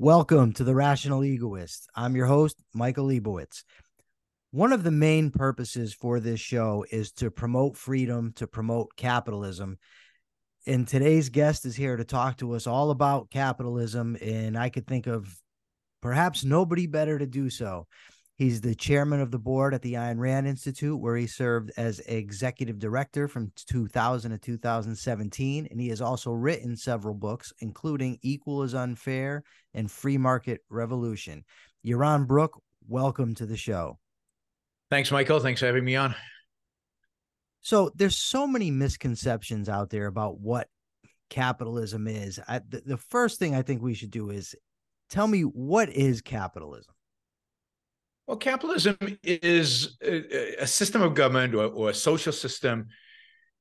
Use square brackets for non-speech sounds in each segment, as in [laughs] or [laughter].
Welcome to the Rational Egoist. I'm your host, Michael Liebowitz. One of the main purposes for this show is to promote freedom, to promote capitalism. And today's guest is here to talk to us all about capitalism. And I could think of perhaps nobody better to do so. He's the chairman of the board at the Ayn Rand Institute, where he served as executive director from 2000 to 2017. And he has also written several books, including Equal is Unfair and Free Market Revolution. Yaron Brook, welcome to the show. Thanks, Michael. Thanks for having me on. So there's so many misconceptions out there about what capitalism is. I, the, the first thing I think we should do is tell me what is capitalism? Well, capitalism is a, system of government or, or, a social system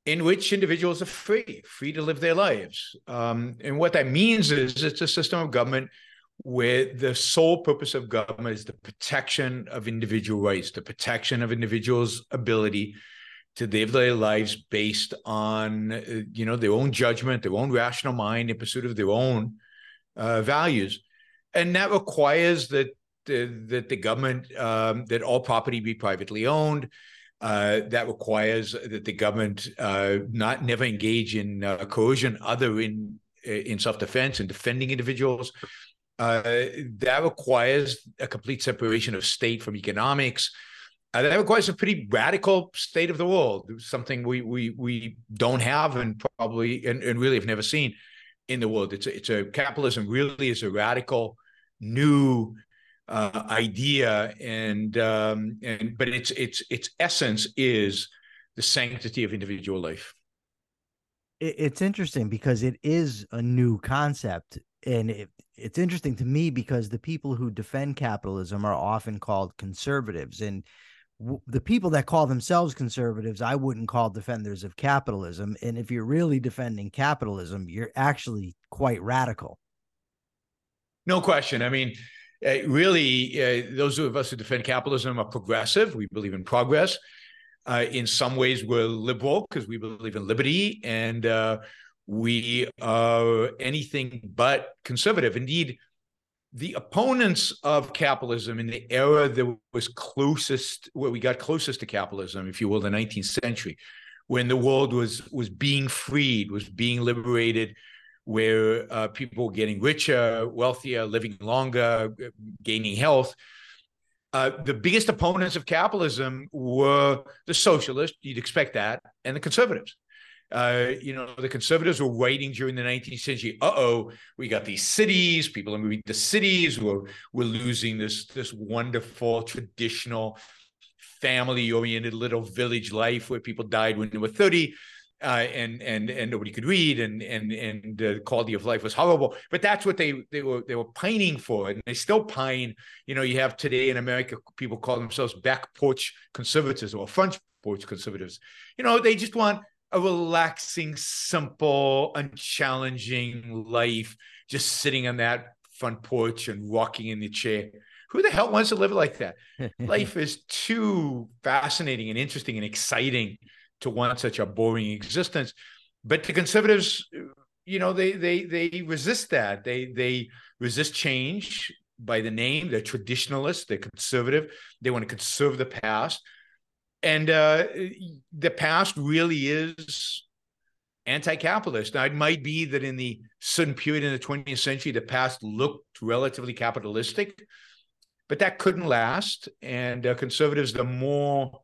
in which individuals are free, free to live their lives. Um, and what that means is it's a system of government where the sole purpose of government is the protection of individual rights, the protection of individuals' ability to live their lives based on, you know, their own judgment, their own rational mind in pursuit of their own uh, values. And that requires that that the government um, that all property be privately owned. Uh, that requires that the government uh, not never engage in uh, coercion other in in self defense and defending individuals. Uh, that requires a complete separation of state from economics. Uh, that requires a pretty radical state of the world, something we we we don't have and probably and, and really have never seen in the world. It's a, it's a capitalism really is a radical new uh, idea, and um, and but its its its essence is the sanctity of individual life. It's interesting because it is a new concept, and it, it's interesting to me because the people who defend capitalism are often called conservatives, and w- the people that call themselves conservatives, I wouldn't call defenders of capitalism. And if you're really defending capitalism, you're actually quite radical. No question. I mean, uh, really, uh, those of us who defend capitalism are progressive. We believe in progress. Uh, in some ways, we're liberal because we believe in liberty, and uh, we are anything but conservative. Indeed, the opponents of capitalism in the era that was closest, where we got closest to capitalism, if you will, the 19th century, when the world was was being freed, was being liberated where uh, people getting richer, wealthier, living longer, gaining health. Uh, the biggest opponents of capitalism were the socialists, you'd expect that, and the conservatives. Uh, you know, the conservatives were writing during the 19th century, uh-oh, we got these cities, people are moving to cities, we're, we're losing this, this wonderful traditional family-oriented little village life where people died when they were 30 uh, and and and nobody could read, and and and the quality of life was horrible. But that's what they they were they were pining for, and they still pine. You know, you have today in America people call themselves back porch conservatives or front porch conservatives. You know, they just want a relaxing, simple, unchallenging life, just sitting on that front porch and rocking in the chair. Who the hell wants to live like that? [laughs] life is too fascinating and interesting and exciting to want such a boring existence. But the conservatives, you know, they they they resist that. They they resist change by the name. They're traditionalists. They're conservative. They want to conserve the past, and uh, the past really is anti-capitalist. Now, it might be that in the certain period in the 20th century, the past looked relatively capitalistic, but that couldn't last. And uh, conservatives, the more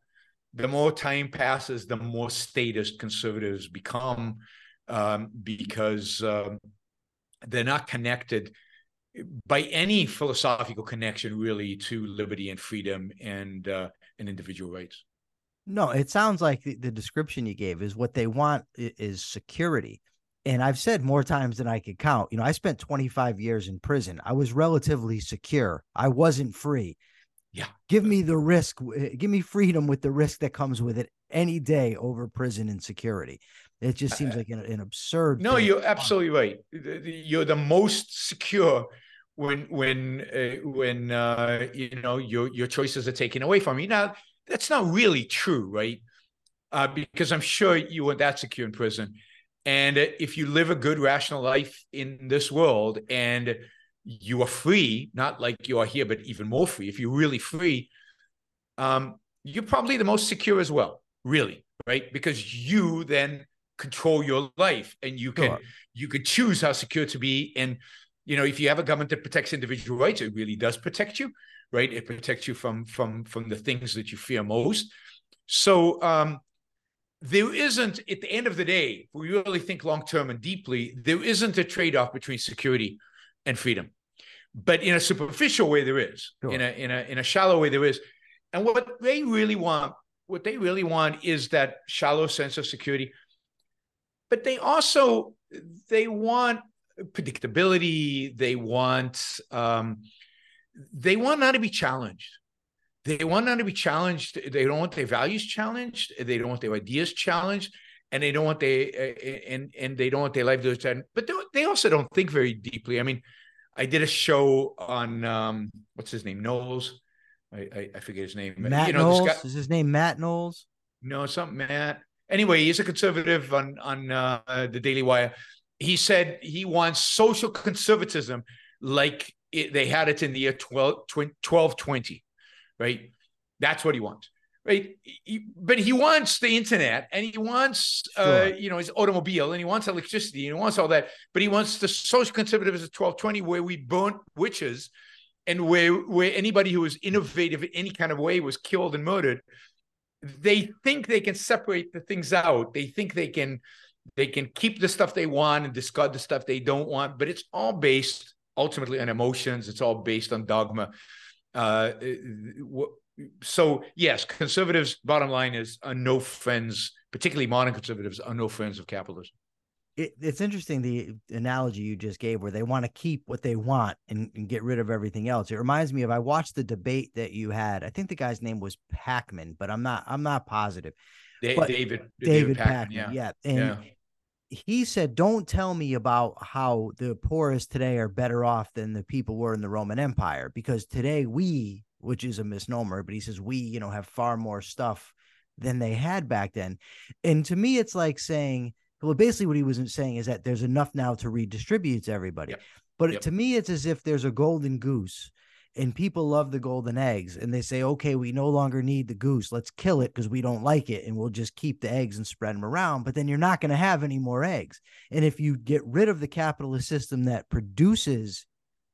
the more time passes, the more statist conservatives become um, because um, they're not connected by any philosophical connection really to liberty and freedom and uh, and individual rights. No, it sounds like the, the description you gave is what they want is security. And I've said more times than I could count. You know, I spent 25 years in prison. I was relatively secure. I wasn't free. Yeah. Give me the risk. Give me freedom with the risk that comes with it any day over prison and security. It just seems like an, an absurd. No, you're absolutely right. You're the most secure when when uh, when uh, you know your your choices are taken away from you. Now that's not really true, right? Uh, because I'm sure you weren't that secure in prison. And if you live a good, rational life in this world, and you are free, not like you are here, but even more free. If you're really free, um, you're probably the most secure as well, really, right? Because you then control your life and you can sure. you could choose how secure to be. And you know, if you have a government that protects individual rights, it really does protect you, right? It protects you from from from the things that you fear most. So um, there isn't, at the end of the day, if we really think long term and deeply, there isn't a trade off between security and freedom. But in a superficial way, there is. Sure. In a in a in a shallow way, there is. And what they really want, what they really want, is that shallow sense of security. But they also they want predictability. They want um, they want not to be challenged they want not to be challenged. They don't want their values challenged. They don't want their ideas challenged, and they don't want they and and they don't want their livelihoods challenged. But they also don't think very deeply. I mean, I did a show on um, what's his name, Knowles. I, I, I forget his name. Matt you know, Knowles. Guy, is his name Matt Knowles? No, something Matt. Anyway, he's a conservative on on uh, the Daily Wire. He said he wants social conservatism like it, they had it in the year 12, 1220 right? That's what he wants, right? But he wants the internet and he wants, uh, sure. uh, you know, his automobile and he wants electricity and he wants all that. But he wants the social conservatives as a 1220 where we burnt witches and where where anybody who was innovative in any kind of way was killed and murdered. They think they can separate the things out. They think they can they can keep the stuff they want and discard the stuff they don't want. But it's all based ultimately on emotions. It's all based on dogma. Uh, so yes, conservatives. Bottom line is are no friends, particularly modern conservatives, are no friends of capitalism. It, it's interesting the analogy you just gave, where they want to keep what they want and, and, get rid of everything else. It reminds me of I watched the debate that you had. I think the guy's name was Pakman, but I'm not. I'm not positive. David David, David Pakman, Pakman yeah. yeah. And yeah he said, Don't tell me about how the poorest today are better off than the people were in the Roman Empire, because today we, which is a misnomer, but he says we, you know, have far more stuff than they had back then. And to me, it's like saying, well, basically what he was saying is that there's enough now to redistribute to everybody. Yep. But yep. to me, it's as if there's a golden goose and people love the golden eggs and they say okay we no longer need the goose let's kill it because we don't like it and we'll just keep the eggs and spread them around but then you're not going to have any more eggs and if you get rid of the capitalist system that produces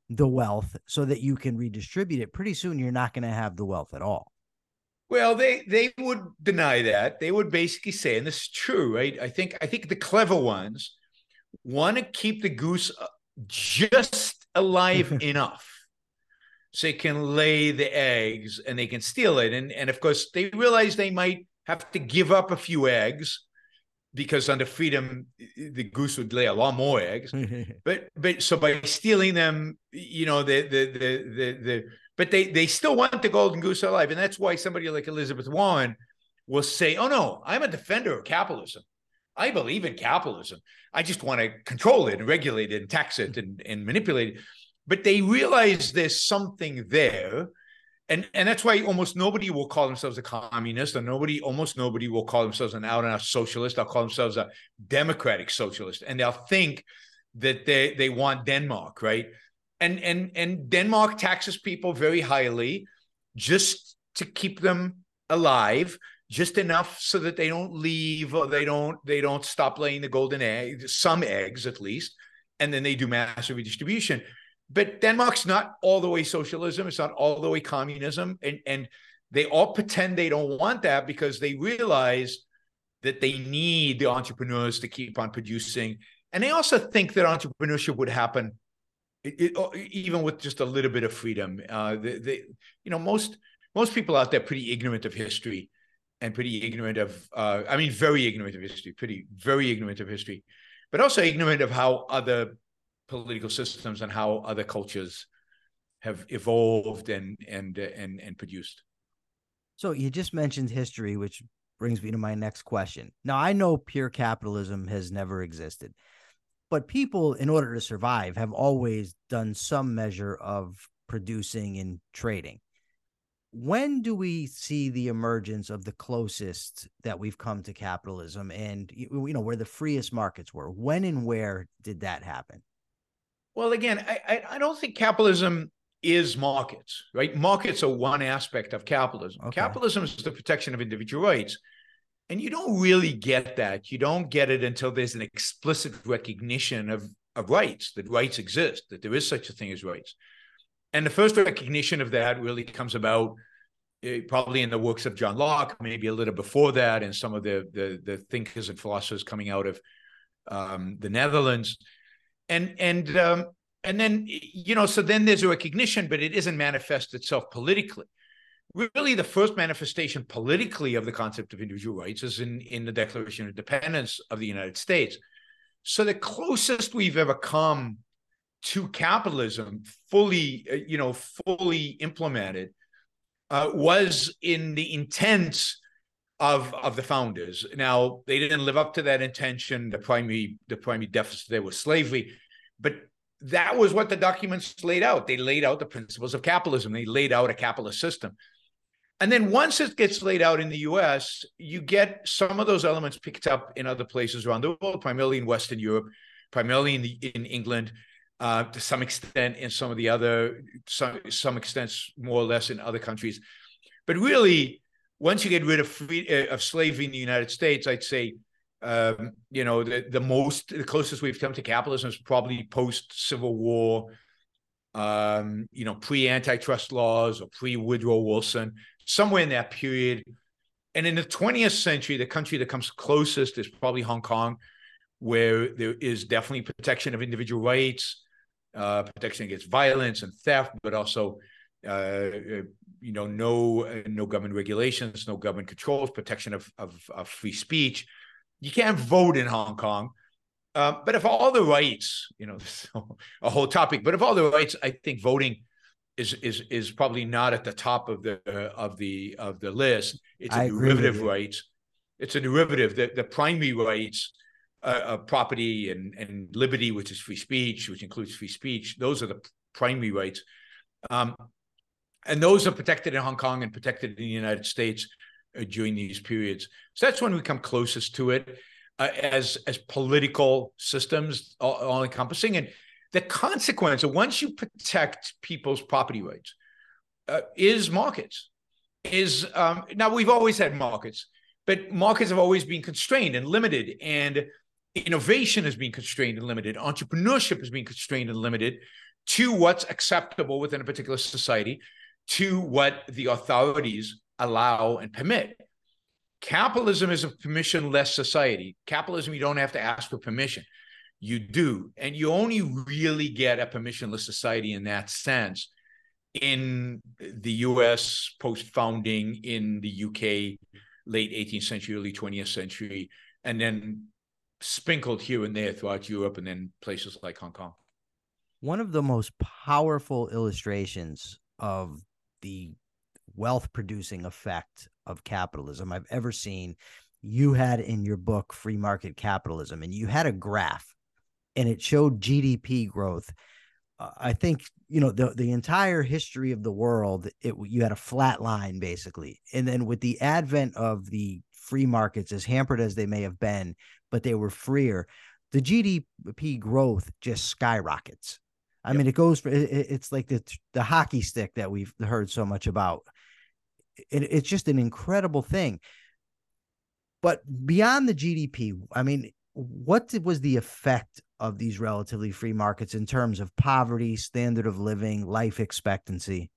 the wealth so that you can redistribute it pretty soon you're not going to have the wealth at all. Well they they would deny that. They would basically say and this is true right? I think i think the clever ones want to keep the goose uh, just alive [laughs] enough so they can lay the eggs and they can steal it. And, and of course, they realize they might have to give up a few eggs because under freedom, the goose would lay a lot more eggs. [laughs] but but so by stealing them, you know, the the the the, the but they they still want the golden goose alive, and that's why somebody like Elizabeth Warren will say, "Oh no, I'm a defender of capitalism. I believe in capitalism. I just want to control it and regulate it and tax it and, and manipulate it." but they realize there's something there. And, and that's why almost nobody will call themselves a communist, and nobody, almost nobody will call themselves an out and out socialist. They'll call themselves a democratic socialist, and they'll think that they they want Denmark, right? And and and Denmark taxes people very highly, just to keep them alive, just enough so that they don't leave or they don't they don't stop laying the golden eggs, some eggs at least, and then they do massive redistribution but Denmark's not all the way socialism. It's not all the way communism. And, and they all pretend they don't want that because they realize that they need the entrepreneurs to keep on producing. And they also think that entrepreneurship would happen it, it, even with just a little bit of freedom. Uh, they, they, you know, most most people out there pretty ignorant of history and pretty ignorant of, uh, I mean, very ignorant of history, pretty very ignorant of history, but also ignorant of how other political systems and how other cultures have evolved and and and and produced. So you just mentioned history, which brings me to my next question. Now I know pure capitalism has never existed, but people, in order to survive, have always done some measure of producing and trading. When do we see the emergence of the closest that we've come to capitalism and you know where the freest markets were? When and where did that happen? Well, again, I, I don't think capitalism is markets, right? Markets are one aspect of capitalism. Okay. Capitalism is the protection of individual rights. And you don't really get that. You don't get it until there's an explicit recognition of, of rights, that rights exist, that there is such a thing as rights. And the first recognition of that really comes about uh, probably in the works of John Locke, maybe a little before that, and some of the, the, the thinkers and philosophers coming out of um, the Netherlands. And, and, um, and then, you know, so then there's a recognition, but it isn't manifest itself politically really the first manifestation politically of the concept of individual rights is in, in the Declaration of Independence of the United States. So the closest we've ever come to capitalism fully, uh, you know, fully implemented uh, was in the intent of of the founders. Now they didn't live up to that intention. The primary the primary deficit there was slavery, but that was what the documents laid out. They laid out the principles of capitalism. They laid out a capitalist system. And then once it gets laid out in the US, you get some of those elements picked up in other places around the world, primarily in Western Europe, primarily in, the, in England, uh, to some extent in some of the other, some, some extents more or less in other countries. But really, once you get rid of free, uh, of slavery in the United States, I'd say, um, you know, the, the most, the closest we've come to capitalism is probably post Civil War, um, you know, pre antitrust laws or pre Woodrow Wilson somewhere in that period. And in the 20th century, the country that comes closest is probably Hong Kong, where there is definitely protection of individual rights, uh, protection against violence and theft, but also, uh, uh you know, no uh, no government regulations, no government controls, protection of, of, of free speech. You can't vote in Hong Kong. Uh, but if all the rights, you know, [laughs] a whole topic, but if all the rights, I think voting is is is probably not at the top of the uh, of the of the list. It's a I derivative rights. It's a derivative. The the primary rights uh, of property and and liberty, which is free speech, which includes free speech. Those are the primary rights, um, and those are protected in Hong Kong and protected in the United States uh, during these periods. So that's when we come closest to it uh, as as political systems, all, all encompassing and the consequence of once you protect people's property rights uh, is markets. Is um, now we've always had markets, but markets have always been constrained and limited, and innovation has been constrained and limited. Entrepreneurship has been constrained and limited to what's acceptable within a particular society, to what the authorities allow and permit. Capitalism is a permissionless society. Capitalism, you don't have to ask for permission you do. And you only really get a permissionless society in that sense in the US post founding, in the UK late 18th century, early 20th century, and then sprinkled here and there throughout Europe and then places like Hong Kong. One of the most powerful illustrations of the wealth producing effect of capitalism I've ever seen you had in your book free market capitalism and you had a graph and it showed GDP growth. Uh, I think you know the the entire history of the world. It you had a flat line basically, and then with the advent of the free markets, as hampered as they may have been, but they were freer. The GDP growth just skyrockets. I yep. mean, it goes for it, it's like the the hockey stick that we've heard so much about. It, it's just an incredible thing. But beyond the GDP, I mean, what was the effect of these relatively free markets in terms of poverty, standard of living, life expectancy,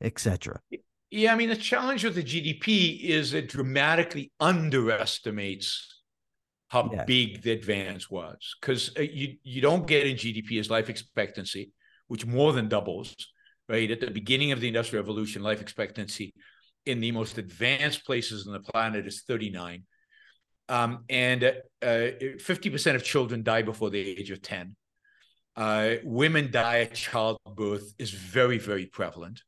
etc. Yeah, I mean the challenge with the GDP is it dramatically underestimates how yeah. big the advance was because uh, you you don't get in GDP as life expectancy, which more than doubles. Right at the beginning of the industrial revolution, life expectancy in the most advanced places on the planet is 39 um, and uh, 50% of children die before the age of 10. Uh, women die at childbirth is very, very prevalent.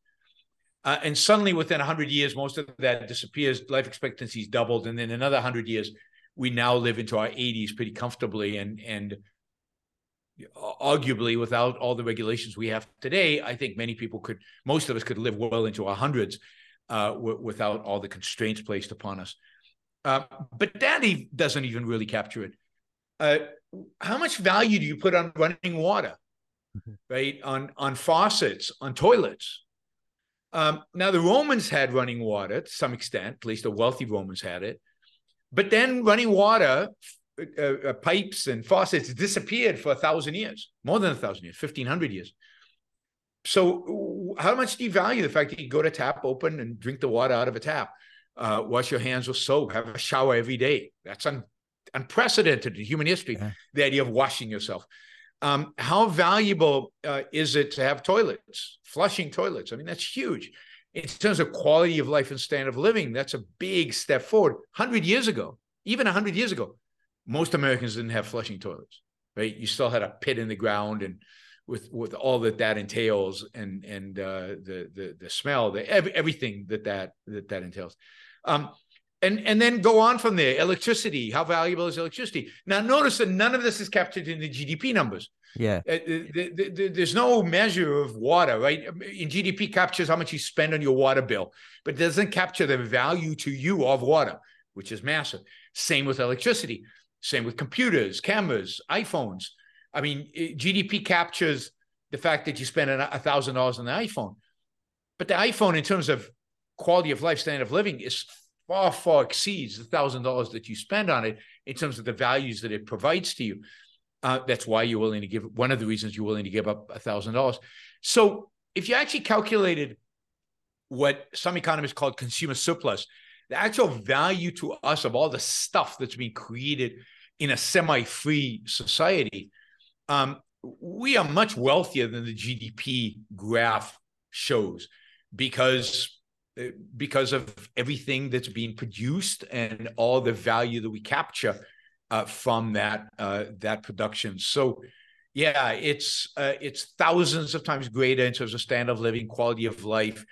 Uh, and suddenly, within 100 years, most of that disappears. Life expectancy is doubled. And then another 100 years, we now live into our 80s pretty comfortably. And, and arguably, without all the regulations we have today, I think many people could, most of us could live well into our hundreds uh, w- without all the constraints placed upon us. Uh, but Daddy doesn't even really capture it. Uh, how much value do you put on running water? mm-hmm. right? On on faucets, on toilets. Um, now the Romans had running water to some extent, at least the wealthy Romans had it. But then running water, uh, uh, pipes and faucets disappeared for a thousand years, more than a thousand years, fifteen hundred years. So, how much do you value the fact that you go to tap, open, and drink the water out of a tap? Uh, wash your hands with soap, have a shower every day. That's un- unprecedented in human history. Yeah. The idea of washing yourself. Um, how valuable uh, is it to have toilets, flushing toilets? I mean, that's huge in terms of quality of life and standard of living. That's a big step forward. Hundred years ago, even hundred years ago, most Americans didn't have flushing toilets. Right? You still had a pit in the ground and with with all that that entails and and uh, the the the smell, the everything that that that that entails. Um, and and then go on from there. Electricity, how valuable is electricity? Now, notice that none of this is captured in the GDP numbers. Yeah, uh, the, the, the, there's no measure of water, right? In GDP, captures how much you spend on your water bill, but doesn't capture the value to you of water, which is massive. Same with electricity. Same with computers, cameras, iPhones. I mean, GDP captures the fact that you spend a thousand dollars on the iPhone, but the iPhone, in terms of quality of life, standard of living, is far far exceeds the thousand dollars that you spend on it in terms of the values that it provides to you. Uh, that's why you're willing to give. One of the reasons you're willing to give up a thousand dollars. So if you actually calculated what some economists call consumer surplus, the actual value to us of all the stuff that's being created in a semi-free society um, we are much wealthier than the GDP graph shows because because of everything that's being produced and all the value that we capture uh, from that uh, that production. So, yeah, it's uh, it's thousands of times greater in terms of standard of living, quality of life,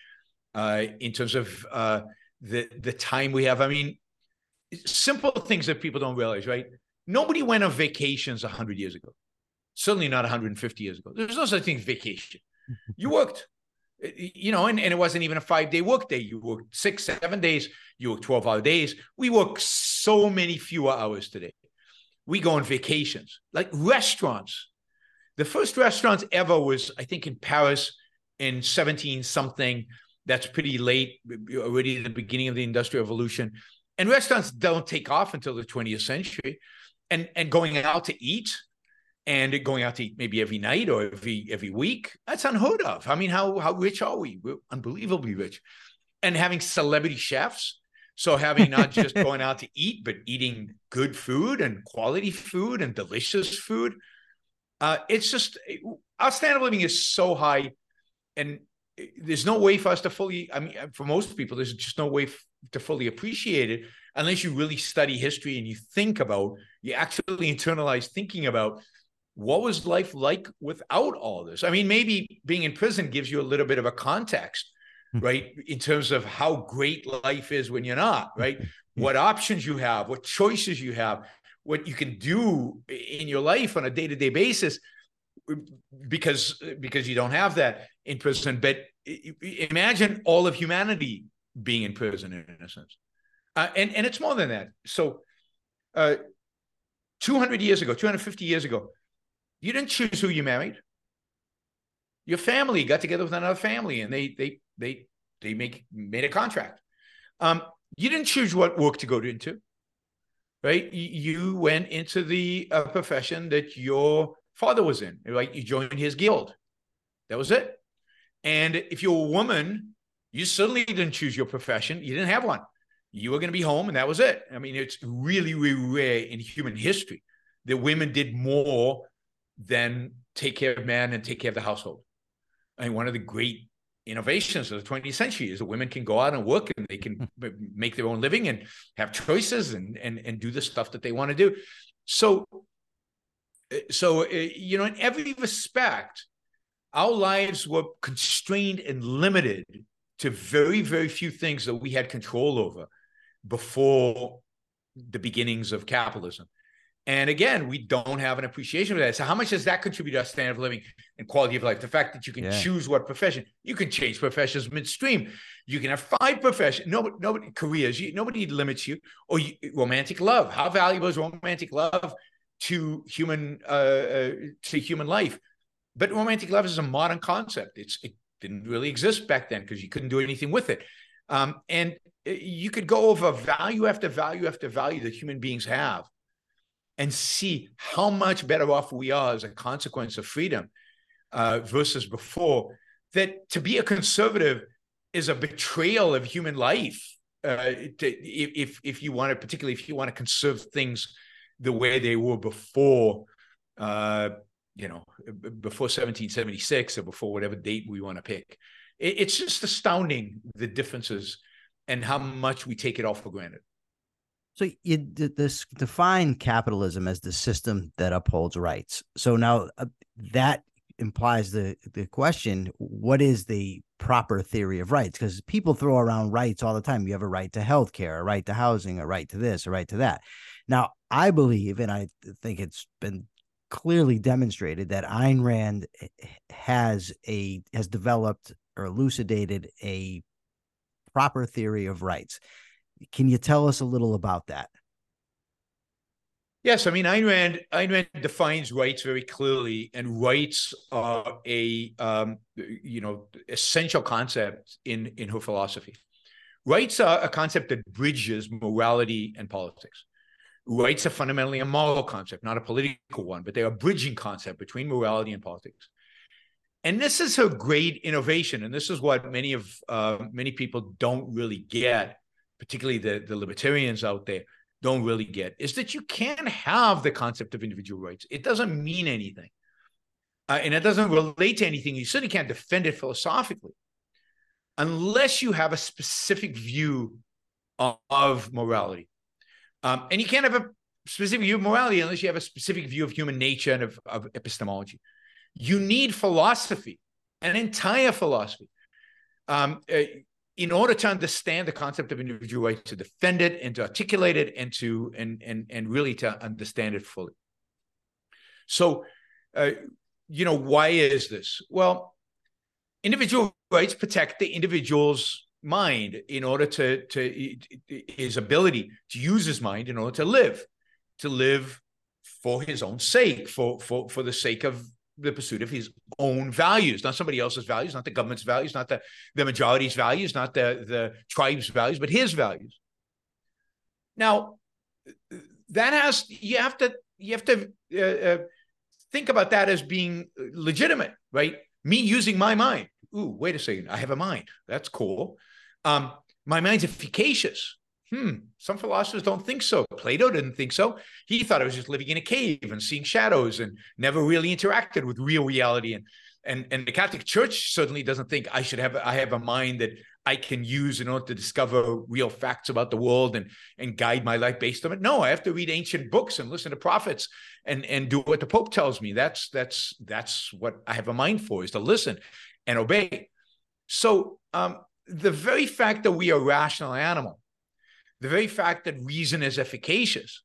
uh, in terms of uh, the the time we have. I mean, simple things that people don't realize, right? Nobody went on vacations hundred years ago certainly not 150 years ago. There's no such thing as vacation. You worked, you know, and, and it wasn't even a five day work day. You worked six, seven days, you work 12 hour days. We work so many fewer hours today. We go on vacations, like restaurants. The first restaurants ever was, I think, in Paris in 17 something. That's pretty late, already the beginning of the Industrial Revolution. And restaurants don't take off until the 20th century. And, and going out to eat, and going out to eat maybe every night or every every week that's unheard of. I mean how how rich are we? We're unbelievably rich. And having celebrity chefs so having not just [laughs] going out to eat but eating good food and quality food and delicious food uh, it's just our standard of living is so high and there's no way for us to fully i mean for most people there's just no way f- to fully appreciate it unless you really study history and you think about you actually internalize thinking about what was life like without all this? I mean, maybe being in prison gives you a little bit of a context, hmm. right? In terms of how great life is when you're not, right? what options you have, what choices you have, what you can do in your life on a day-to-day basis because because you don't have that in prison but imagine all of humanity being in prison in a sense uh, and and it's more than that so uh, 200 years ago 250 years ago you didn't choose who you married. Your family got together with another family and they they they they make made a contract. Um, you didn't choose what work to go into, right? You went into the uh, profession that your father was in, right? You joined his guild. That was it. And if you're a woman, you certainly didn't choose your profession. You didn't have one. You were going to be home, and that was it. I mean, it's really, really rare in human history that women did more then take care of men and take care of the household. I mean, one of the great innovations of the 20th century is that women can go out and work and they can [laughs] make their own living and have choices and and and do the stuff that they want to do. So, eh, so eh, you know, in every respect, our lives were constrained and limited to very very few things that we had control over before the beginnings of capitalism. And again, we don't have an appreciation for that. So, how much does that contribute to our standard of living and quality of life? The fact that you can yeah. choose what profession you can change professions midstream. You can have five professions. Nobody, nobody careers. You, nobody limits you. Or you, romantic love. How valuable is romantic love to human uh, uh, to human life? But romantic love is a modern concept. It's it didn't really exist back then because you couldn't do anything with it. Um, and uh, you could go over value after value after value that human beings have and see how much better off we are as a consequence of freedom uh, versus before. That to be a conservative is a betrayal of human life. Uh, to, if if you want to, particularly if you want to conserve things the way they were before, uh, you know, before 1776 or before whatever date we want to pick. It, it's just astounding the differences and how much we take it all for granted. So you this define capitalism as the system that upholds rights. So now uh, that implies the the question: What is the proper theory of rights? Because people throw around rights all the time. You have a right to health care, a right to housing, a right to this, a right to that. Now, I believe, and I think it's been clearly demonstrated that Ayn Rand has a has developed or elucidated a proper theory of rights. Can you tell us a little about that? Yes, I mean Ayn Rand. Ayn Rand defines rights very clearly, and rights are a um, you know essential concept in in her philosophy. Rights are a concept that bridges morality and politics. Rights are fundamentally a moral concept, not a political one, but they're a bridging concept between morality and politics. And this is her great innovation, and this is what many of uh, many people don't really get particularly the, the libertarians out there, don't really get is that you can't have the concept of individual rights. It doesn't mean anything. Uh, and it doesn't relate to anything. You certainly can't defend it philosophically unless you have a specific view of, of morality. Um, and you can't have a specific view of morality unless you have a specific view of human nature and of, of epistemology. You need philosophy, an entire philosophy. Um, uh, in order to understand the concept of individual rights, to defend it and to articulate it and to and and and really to understand it fully. So, uh, you know, why is this? Well, individual rights protect the individual's mind in order to to his ability to use his mind in order to live, to live for his own sake, for for for the sake of the pursuit of his own values, not somebody else's values, not the government's values, not the, the majority's values, not the, the tribe's values, but his values. Now, that has you have to you have to uh, uh, think about that as being legitimate, right? Me using my mind. Ooh, wait a second, I have a mind. That's cool. Um, my mind's efficacious. Hmm, some philosophers don't think so. Plato didn't think so. He thought I was just living in a cave and seeing shadows and never really interacted with real reality. And and and the Catholic Church certainly doesn't think I should have I have a mind that I can use in order to discover real facts about the world and and guide my life based on it. No, I have to read ancient books and listen to prophets and and do what the Pope tells me. That's that's that's what I have a mind for is to listen and obey. So um, the very fact that we are rational animal the very fact that reason is efficacious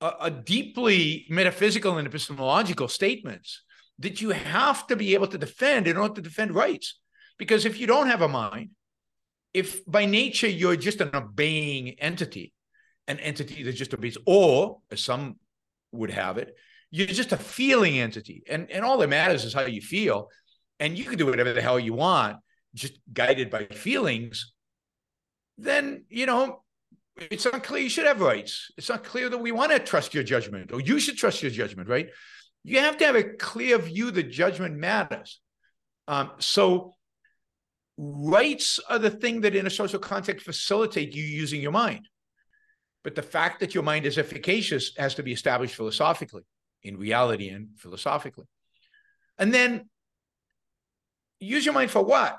are, deeply metaphysical and epistemological statements that you have to be able to defend in order to defend rights. Because if you don't have a mind, if by nature you're just an obeying entity, an entity that just obeys, or as some would have it, you're just a feeling entity. And, and all that matters is how you feel. And you can do whatever the hell you want, just guided by feelings then you know it's unclear you should have rights. It's not clear that we want to trust your judgment or you should trust your judgment, right? You have to have a clear view that judgment matters. Um, so rights are the thing that in a social context facilitate you using your mind. But the fact that your mind is efficacious has to be established philosophically, in reality and philosophically. And then use your mind for what?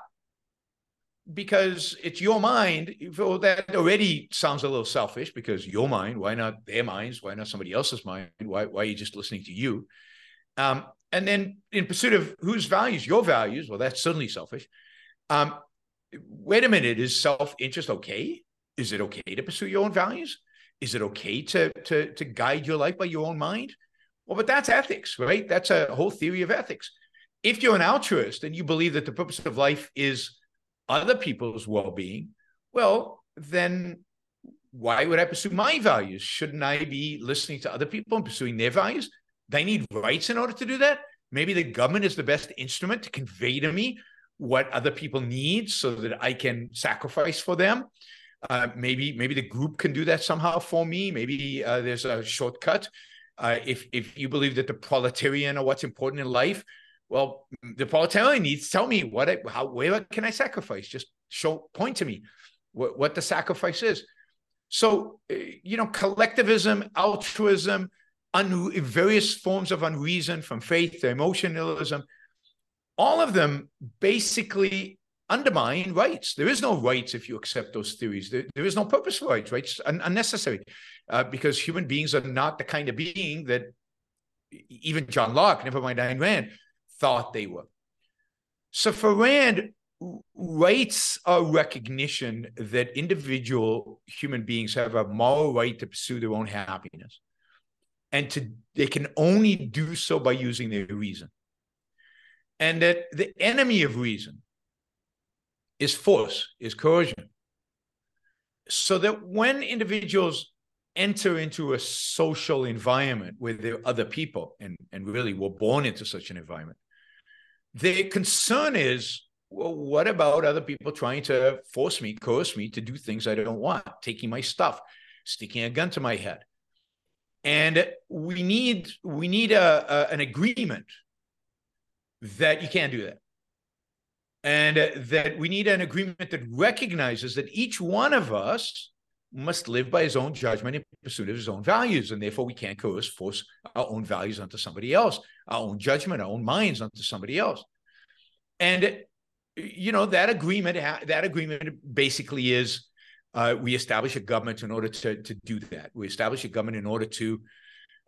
Because it's your mind. Well, that already sounds a little selfish because your mind. Why not their minds? Why not somebody else's mind? Why, why are you just listening to you? Um, and then in pursuit of whose values? Your values. Well, that's certainly selfish. Um, wait a minute. Is self interest okay? Is it okay to pursue your own values? Is it okay to, to, to guide your life by your own mind? Well, but that's ethics, right? That's a whole theory of ethics. If you're an altruist and you believe that the purpose of life is other people's well-being, well, then why would I pursue my values? Shouldn't I be listening to other people and pursuing their values? They need rights in order to do that. maybe the government is the best instrument to convey to me what other people need so that I can sacrifice for them. Uh, maybe maybe the group can do that somehow for me. Maybe uh, there's a shortcut. Uh, if if you believe that the proletarian are what's important in life, well, the proletarian needs to tell me what how where can I sacrifice? Just show point to me what, what the sacrifice is. So uh, you know, collectivism, altruism, un- various forms of unreason, from faith to emotionalism, all of them basically undermine rights. There is no rights if you accept those theories. There, there is no purpose for rights. Rights un- unnecessary uh, because human beings are not the kind of being that even John Locke, never mind Ayn Rand, thought they were. So for Rand, rights are recognition that individual human beings have a moral right to pursue their own happiness and to they can only do so by using their reason and that the enemy of reason is force is coercion so that when individuals enter into a social environment with there are other people and, and really were born into such an environment the concern is well what about other people trying to force me coerce me to do things i don't want? Taking my stuff sticking a gun to my head. And we need we need a, a, an agreement that you can't do that. And that we need an agreement that recognizes that each one of us must live by his own judgment in pursuit of his own values and therefore we can't coerce force our own values onto somebody else our own judgment our own minds onto somebody else and you know that agreement that agreement basically is uh, we establish a government in order to, to do that. We establish a government in order to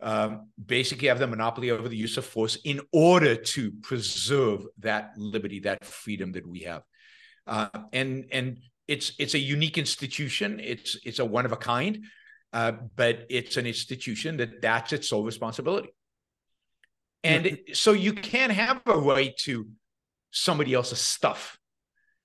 um, basically have the monopoly over the use of force in order to preserve that liberty, that freedom that we have. Uh, and and it's it's a unique institution. It's it's a one of a kind, uh, but it's an institution that that's its sole responsibility. And so you can't have a right to somebody else's stuff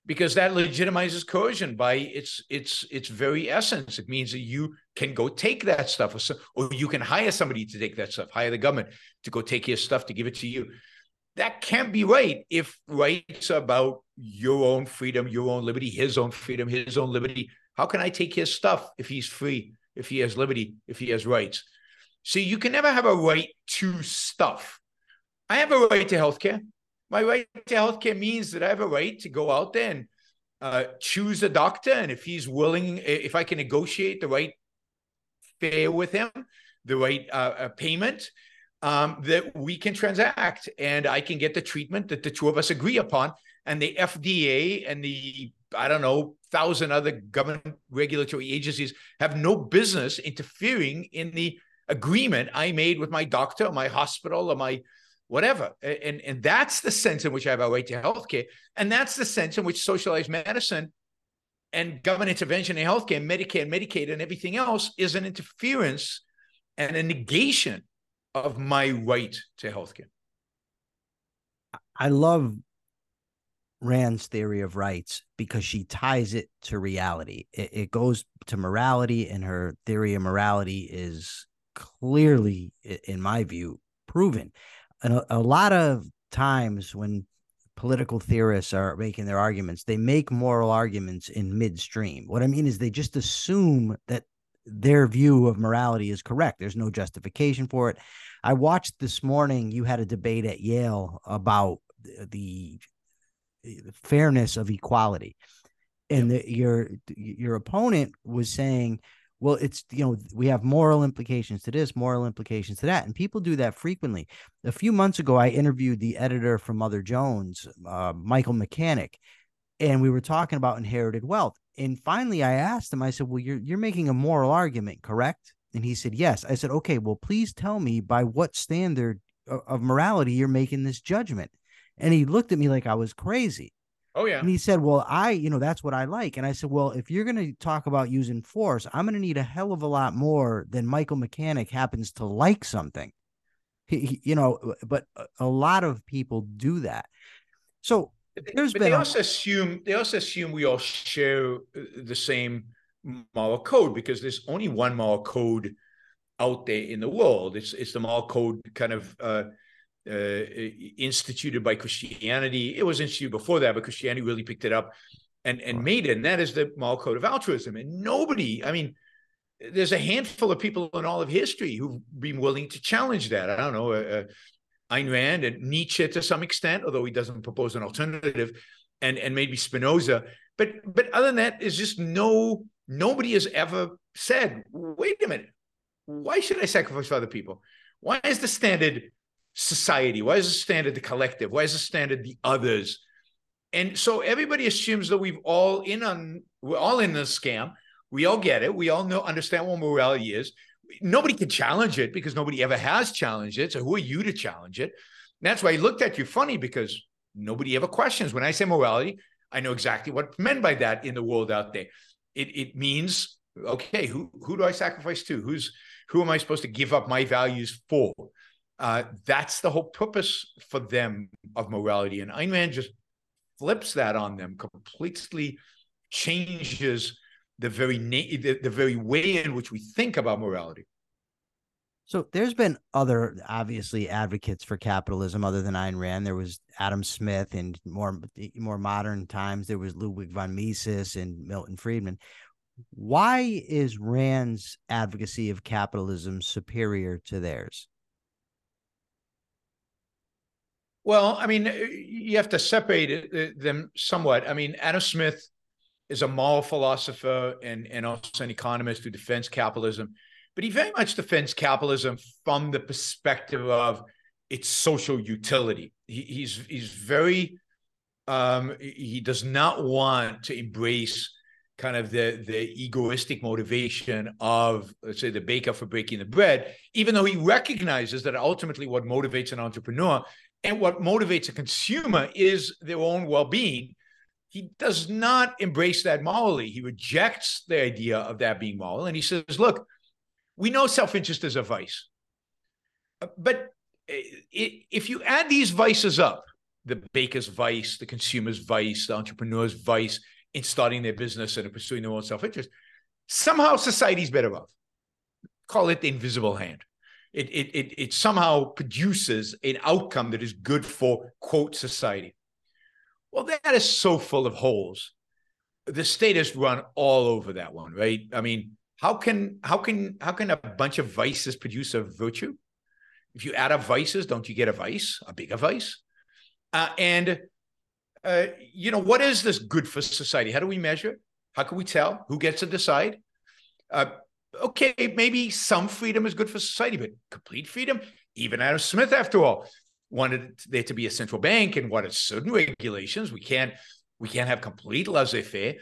because that legitimizes coercion by its its its very essence. It means that you can go take that stuff, or, so, or you can hire somebody to take that stuff, hire the government to go take your stuff to give it to you. That can't be right if rights are about your own freedom, your own liberty, his own freedom, his own liberty. How can I take his stuff if he's free, if he has liberty, if he has rights? See, you can never have a right to stuff. I have a right to healthcare. My right to healthcare means that I have a right to go out there and uh, choose a doctor. And if he's willing, if I can negotiate the right fare with him, the right uh, uh, payment, um, that we can transact and I can get the treatment that the two of us agree upon. And the FDA and the, I don't know, thousand other government regulatory agencies have no business interfering in the agreement I made with my doctor, my hospital, or my whatever. And, and that's the sense in which I have a right to healthcare. And that's the sense in which socialized medicine and government intervention in healthcare, Medicare and Medicaid and everything else is an interference and a negation of my right to healthcare. I love Rand's theory of rights because she ties it to reality. It, it, goes to morality, and her theory of morality is clearly, in my view, proven a, a lot of times when political theorists are making their arguments, they make moral arguments in midstream. What I mean is they just assume that their view of morality is correct. There's no justification for it. I watched this morning, you had a debate at Yale about the, the fairness of equality. And the, your your opponent was saying, well it's you know we have moral implications to this moral implications to that. And people do that frequently. A few months ago i interviewed the editor from mother jones uh, michael mechanic and we were talking about inherited wealth. And finally i asked him i said well you're you're making a moral argument correct and he said yes i said okay well please tell me by what standard of morality you're making this judgment and he looked at me like i was crazy Oh yeah. And he said, "Well, I, you know, that's what I like." And I said, "Well, if you're going to talk about using force, I'm going to need a hell of a lot more than Michael Mechanic happens to like something." He, he, you know, but a lot of people do that. So there's but been they also assume they also assume we all share uh, the same moral code because there's only one moral code out there in the world. It's it's the moral code kind of uh, uh, instituted by Christianity. It was instituted before that, but Christianity really picked it up and and made it. And that is the moral code of altruism. And nobody, I mean, there's a handful of people in all of history who've been willing to challenge that. I don't know, uh, Ayn Rand and Nietzsche to some extent, although he doesn't propose an alternative, and and maybe Spinoza. But but other than that, there's just no nobody has ever said, wait a minute, why should I sacrifice for other people? Why is the standard society? Why is the standard the collective? Why is the standard the others? And so everybody assumes that we've all in on we're all in this scam. We all get it. We all know understand what morality is. Nobody can challenge it because nobody ever has challenged it. So who are you to challenge it? And that's why I looked at you funny because nobody ever questions. When I say morality, I know exactly what meant by that in the world out there. It it means okay, who who do I sacrifice to? Who's who am I supposed to give up my values for? Uh, that's the whole purpose for them of morality. And Rand just flips that on them, completely changes the very na- the, the very way in which we think about morality. So there's been other obviously advocates for capitalism other than Ayn Rand. There was Adam Smith and more more modern times there was Ludwig von Mises and Milton Friedman. Why is Rand's advocacy of capitalism superior to theirs? Well, I mean, eh, you have to separate eh, them somewhat. I mean, Adam Smith is a moral philosopher and, and also an economist who defends capitalism, but he very much defends capitalism from the perspective of its social utility. He, he's he's very um, he does not want to embrace kind of the the egoistic motivation of let's say the baker for breaking the bread even though he recognizes that ultimately what motivates an entrepreneur and what motivates a consumer is their own well-being. He does not embrace that morally. He rejects the idea of that being moral. And he says look we know self-interest is a vice but uh, if you add these vices up the baker's vice the consumer's vice the entrepreneur's vice in starting their business and pursuing their own self-interest, somehow society's better off. Call it the invisible hand. It, it, it, it somehow produces an outcome that is good for, quote, society. Well, that is so full of holes. The state has run all over that one, right? I mean, how can how can how can a bunch of vices produce a virtue? If you add up vices, don't you get a vice, a bigger vice? Uh, and uh, you know, what is this good for society? How do we measure? How can we tell? Who gets to decide? Uh, okay, maybe some freedom is good for society, but complete freedom, even Adam Smith, after all, wanted there to be a central bank and wanted certain regulations. We can't we can't have complete laissez-faire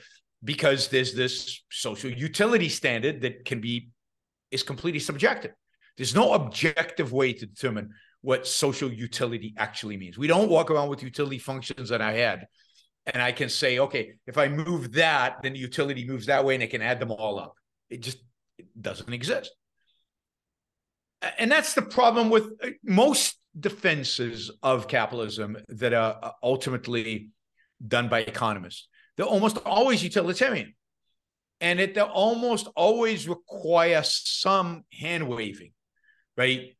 because there's this social utility standard that can be is completely subjective. There's no objective way to determine what social utility actually means. We don't walk around with utility functions in our head and I can say, okay, if I move that, then the utility moves that way and I can add them all up. It just it doesn't exist. And that's the problem with uh, most defenses of capitalism that are ultimately done by economists. They're almost always utilitarian. And it they almost always require some hand waving, right?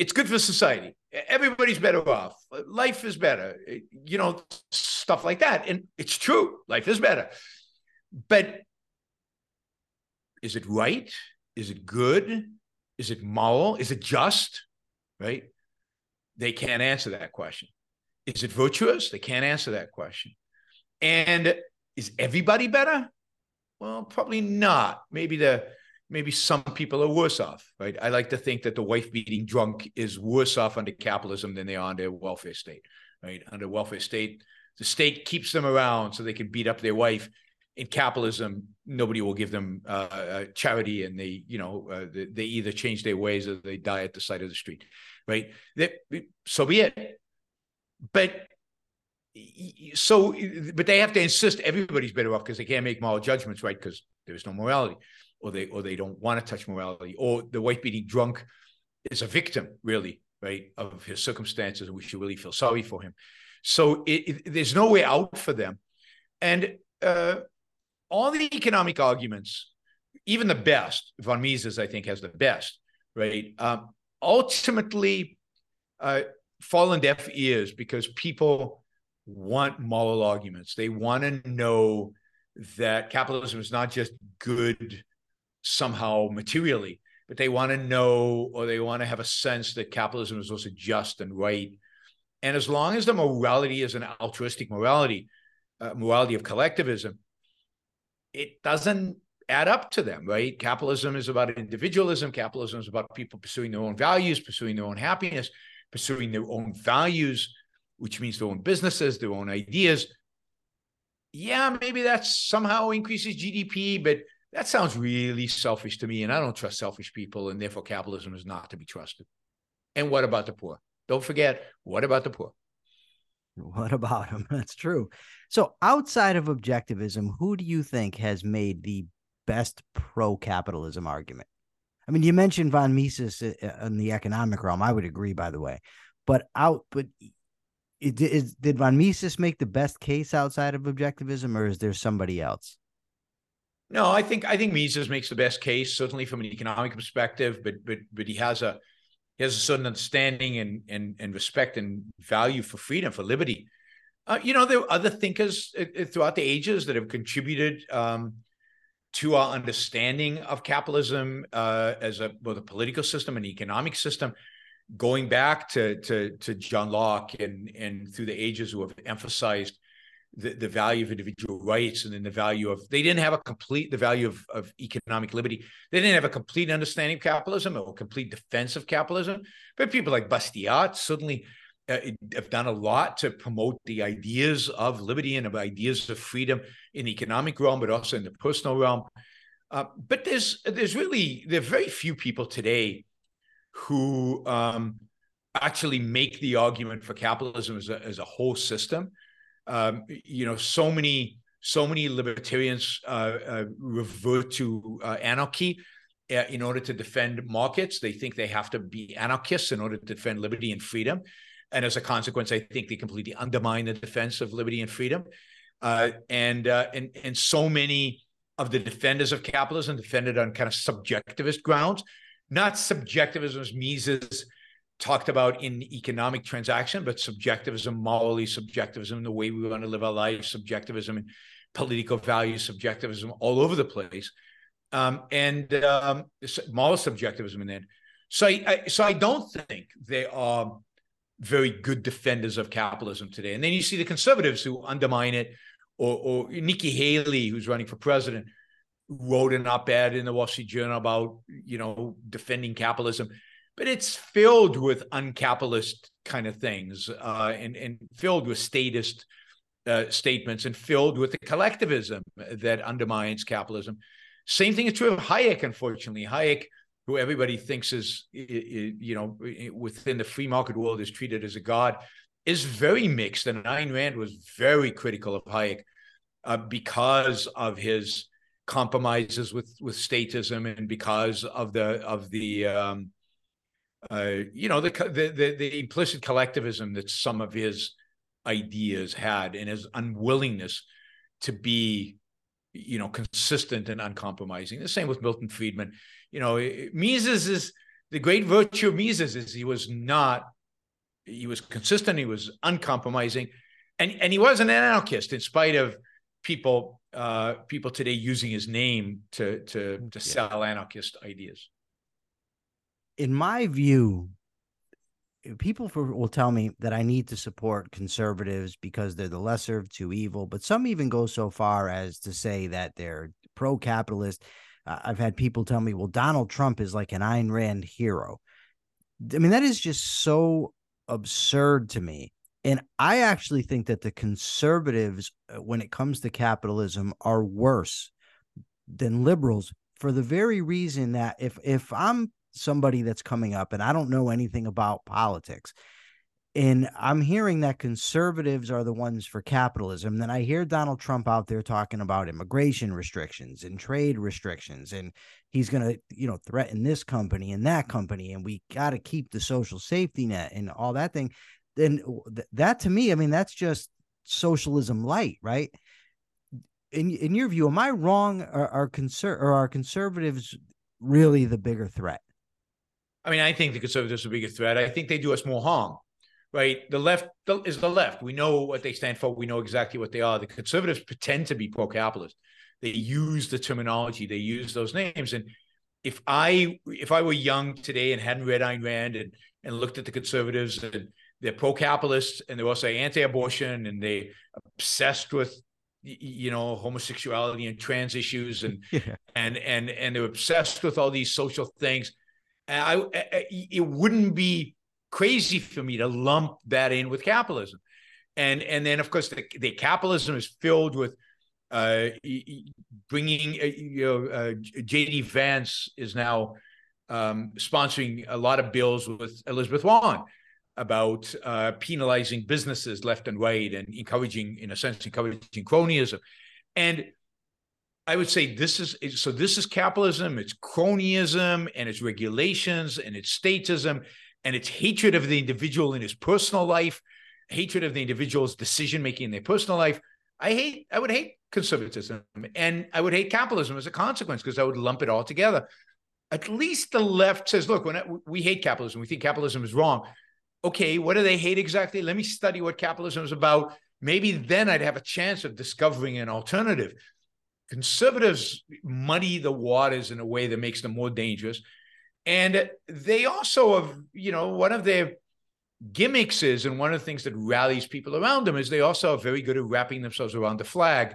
it's good for society. Everybody's better off. Life is better, you know, stuff like that. And it's true, life is better. But is it right? Is it good? Is it moral? Is it just? Right? They can't answer that question. Is it virtuous? They can't answer that question. And is everybody better? Well, probably not. Maybe the maybe some people are worse off, right? I like to think that the wife beating drunk is worse off under capitalism than they are under welfare state, right? Under welfare state, the state keeps them around so they can beat up their wife. In capitalism, nobody will give them uh, uh charity, and they, you know, uh, they, either change their ways or they die at the side of the street, right? So be it. But so, but they have to insist everybody's better off because they can't make moral judgments, right? Because there's no morality or they or they don't want to touch morality, or the wife beating drunk is a victim, really, right, of his circumstances, and we should really feel sorry for him. So it, it, there's no way out for them, and uh, all the economic arguments, even the best, von Mises, I think, has the best, right? Um, ultimately, uh, fall on deaf ears because people want moral arguments. They want to know that capitalism is not just good somehow materially, but they want to know or they want to have a sense that capitalism is also just and right. And as long as the morality is an altruistic morality, uh, morality of collectivism, it doesn't add up to them, right? Capitalism is about individualism. Capitalism is about people pursuing their own values, pursuing their own happiness, pursuing their own values, which means their own businesses, their own ideas. Yeah, maybe that somehow increases GDP, but that sounds really selfish to me. And I don't trust selfish people, and therefore capitalism is not to be trusted. And what about the poor? Don't forget, what about the poor? What about them? [laughs] That's true. So, outside of objectivism, who do you think has made the best pro capitalism argument? I mean, you mentioned von Mises uh, uh, in the economic realm. I would agree, by the way. But out, but it, is, did von Mises make the best case outside of objectivism, or is there somebody else? No, I think I think Mises makes the best case, certainly from an economic perspective. But but but he has a he has a certain understanding and and and respect and value for freedom, for liberty. Uh, you know, there are other thinkers uh, throughout the ages that have contributed um, to our understanding of capitalism uh, as a both a political system and economic system, going back to to to John Locke and and through the ages who have emphasized the, the value of individual rights and then the value of they didn't have a complete the value of, of economic liberty. They didn't have a complete understanding of capitalism or complete defense of capitalism. But people like bastiat certainly uh, have done a lot to promote the ideas of liberty and of ideas of freedom in the economic realm but also in the personal realm. Uh, but there's there's really there are very few people today who um, actually make the argument for capitalism as a, as a whole system um, you know, so many so many libertarians uh, uh, revert to uh, anarchy uh, in order to defend markets. They think they have to be anarchists in order to defend liberty and freedom, and as a consequence, I think they completely undermine the defense of liberty and freedom. Uh, and uh, and and so many of the defenders of capitalism defended on kind of subjectivist grounds, not subjectivism as Mises talked about in economic transaction, but subjectivism, morally subjectivism, the way we want to live our lives, subjectivism and political values, subjectivism all over the place, um, and um, moral subjectivism in that. So I, I, so I don't think they are very good defenders of capitalism today. And then you see the conservatives who undermine it, or, or Nikki Haley, who's running for president, wrote an op-ed in the Wall Street Journal about you know defending capitalism but it's filled with uncapitalist kind of things uh, and, and filled with statist uh, statements and filled with the collectivism that undermines capitalism. Same thing is true of Hayek, unfortunately. Hayek, who everybody thinks is, you know, within the free market world is treated as a god, is very mixed. And Ayn Rand was very critical of Hayek uh, because of his compromises with with statism and because of the of the um, uh, you know, the, the, the the implicit collectivism that some of his ideas had, and his unwillingness to be, you know, consistent and uncompromising. The same with Milton Friedman. You know, Mises is the great virtue of Mises is he was not, he was consistent, he was uncompromising, and and he was an anarchist in spite of people uh, people today using his name to to to sell anarchist ideas in my view, people for, will tell me that I need to support conservatives because they're the lesser of two evil, but some even go so far as to say that they're pro capitalist. Uh, I've had people tell me, well, Donald Trump is like an Ayn Rand hero. I mean, that is just so absurd to me. And I actually think that the conservatives, uh, when it comes to capitalism, are worse than liberals for the very reason that if if I'm somebody that's coming up and I don't know anything about politics. And I'm hearing that conservatives are the ones for capitalism. Then I hear Donald Trump out there talking about immigration restrictions and trade restrictions. And he's to, you know, threaten this company and that company. And we got to keep the social safety net and all that thing. Then that to me, I mean, that's just socialism light, right? In in your view, am I wrong? Are, are conser- or are conservatives really the bigger threat? I mean, I think the conservatives are a bigger threat. I think they do us more harm. right? The left is the left. We know what they stand for. We know exactly what they are. The conservatives pretend to be pro-capitalist. They use the terminology. They use those names. And if I if I were young today and hadn't read Ayn Rand and and looked at the conservatives and they're pro-capitalist and they're also anti-abortion and they obsessed with you know homosexuality and trans issues and [laughs] yeah. and and and they're obsessed with all these social things. I, I, it wouldn't be crazy for me to lump that in with capitalism. And and then of course the, the capitalism is filled with uh, bringing uh, you know uh, jd vance is now um, sponsoring a lot of bills with elizabeth warren about uh, penalizing businesses left and right and encouraging, in a sense, encouraging cronyism. And I would say this is so. This is capitalism. It's cronyism, and it's regulations, and it's statism, and it's hatred of the individual in his personal life, hatred of the individual's decision making in their personal life. I hate. I would hate conservatism, and I would hate capitalism as a consequence because I would lump it all together. At least the left says, "Look, when we hate capitalism, we think capitalism is wrong." Okay, what do they hate exactly? Let me study what capitalism is about. Maybe then I'd have a chance of discovering an alternative. Conservatives muddy the waters in a way that makes them more dangerous. And they also have, you know, one of their gimmicks is, and one of the things that rallies people around them is they also are very good at wrapping themselves around the flag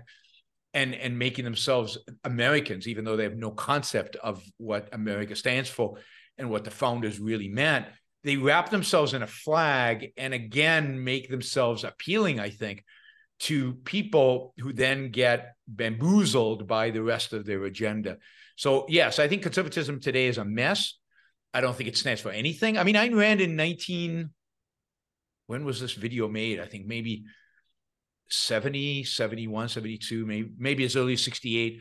and, and making themselves Americans, even though they have no concept of what America stands for and what the founders really meant they wrap themselves in a flag and again make themselves appealing, I think, to people who then get bamboozled by the rest of their agenda. So, yes, I think conservatism today is a mess. I don't think it stands for anything. I mean, Ayn Rand in 19, when was this video made? I think maybe 70, 71, 72, maybe, maybe as early as 68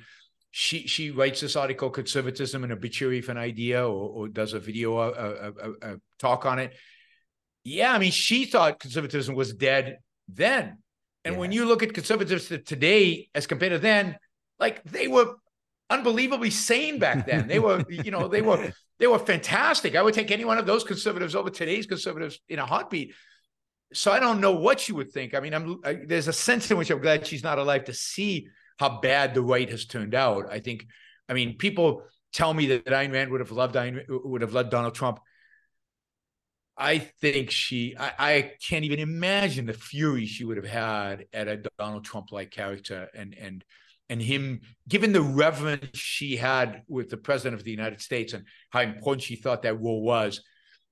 she she writes this article conservatism and obituary for an idea or, or does a video a, a, a, a, talk on it. Yeah i mean she thought conservatism was dead then. And yeah. when you look at conservatives today as compared to then like they were unbelievably sane back then. They were [laughs] you know they were they were fantastic. I would take any one of those conservatives over today's conservatives in a heartbeat. So i don't know what you would think. I mean i'm I, there's a sense in which i'm glad she's not alive to see how bad the right has turned out. I think, I mean, people tell me that, Ayn Rand would have loved Ayn, would have loved Donald Trump. I think she, I, I, can't even imagine the fury she would have had at a Donald Trump like character and, and, and him, given the reverence she had with the president of the United States and how important she thought that role was,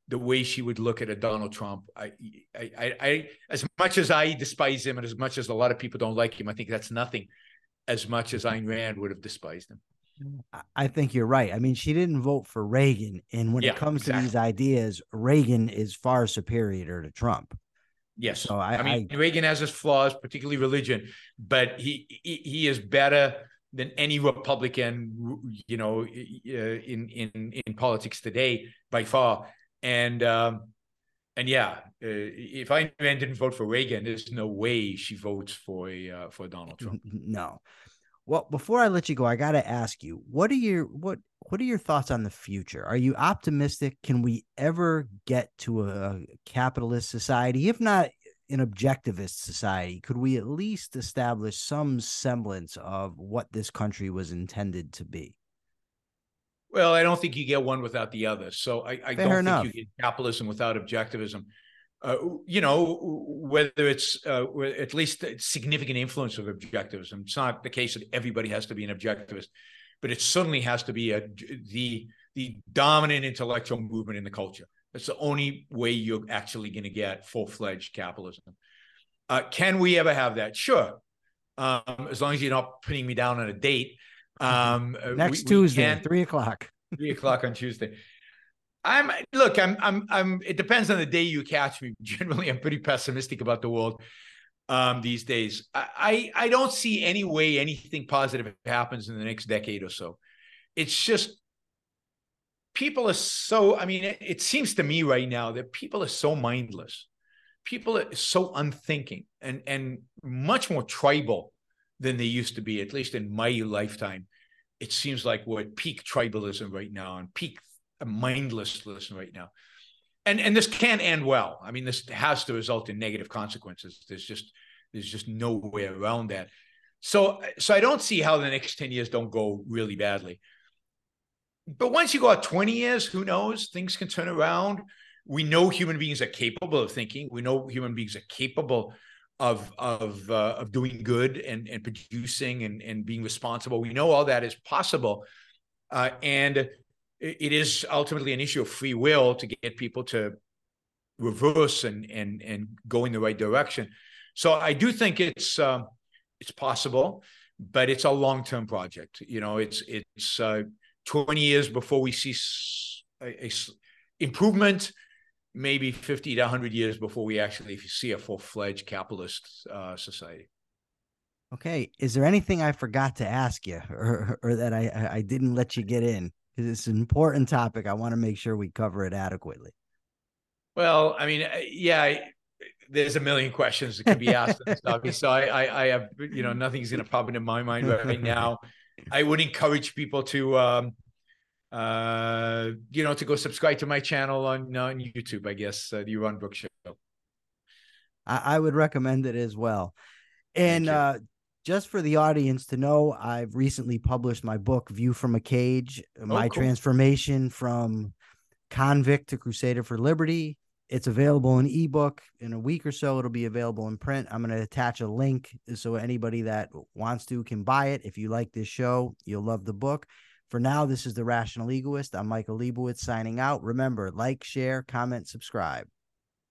the way she would look at a Donald Trump. I, I, I, I, as much as I despise him and as much as a lot of people don't like him, I think that's nothing as much as Ayn Rand would have despised him. I think you're right. I mean, she didn't vote for Reagan. And when yeah, it comes exactly. to these ideas, Reagan is far superior to Trump. Yes. So I, I mean, I, Reagan has his flaws, particularly religion, but he, he, he is better than any Republican, you know, uh, in in in politics today by far. And um, and yeah, uh, if Ayn Rand didn't vote for Reagan, there's no way she votes for a uh, for Donald Trump. [laughs] No. Well, before I let you go, I got to ask you what are your what what are your thoughts on the future? Are you optimistic? Can we ever get to a capitalist society, if not an objectivist society? Could we at least establish some semblance of what this country was intended to be? Well, I don't think you get one without the other. So I, I don't enough. think you get capitalism without objectivism. Uh, you know, whether it's uh, at least significant influence of objectivism. It's not the case that everybody has to be an objectivist, but it certainly has to be a, the the dominant intellectual movement in the culture. That's the only way you're actually going to get full fledged capitalism. Uh, can we ever have that? Sure, um, as long as you're not putting me down on a date. Um, uh, Next we, Tuesday, we three o'clock. three o'clock on Tuesday. I'm look. I'm. I'm. I'm. It depends on the day you catch me. [laughs] Generally, I'm pretty pessimistic about the world um, these days. I, I. I don't see any way anything positive happens in the next decade or so. It's just people are so. I mean, it, it seems to me right now that people are so mindless. People are so unthinking and and much more tribal than they used to be. At least in my lifetime, it seems like we're at peak tribalism right now and peak uh, mindlessness right now. and and this can't end well. I mean, this has to result in negative consequences. There's just there's just no way around that. So so I don't see how the next 10 years don't go really badly. But once you go out 20 years, who knows? Things can turn around. We know human beings are capable of thinking. We know human beings are capable of of uh, of doing good and and producing and and being responsible. We know all that is possible, uh, and it is ultimately an issue of free will to get people to reverse and and and go in the right direction. So I do think it's uh, it's possible, but it's a long term project. You know, it's it's uh, twenty years before we see a, a improvement. Maybe fifty to hundred years before we actually see a full fledged capitalist uh, society. Okay, is there anything I forgot to ask you, or or that I I didn't let you get in? because it's an important topic. I want to make sure we cover it adequately. Well, I mean, uh, yeah, there's a million questions that can be asked [laughs] So I, I, I have, you know, nothing's going to pop into my mind right now. [laughs] I would encourage people to, um, uh, you know, to go subscribe to my channel on on YouTube. I guess uh, the Yaron Brook Show. I, I would recommend it as well. And uh, just for the audience to know, I've recently published my book, View from a Cage oh, My cool. Transformation from Convict to Crusader for Liberty. It's available in ebook. In a week or so, it'll be available in print. I'm going to attach a link so anybody that wants to can buy it. If you like this show, you'll love the book. For now, this is The Rational Egoist. I'm Michael Liebowitz signing out. Remember, like, share, comment, subscribe.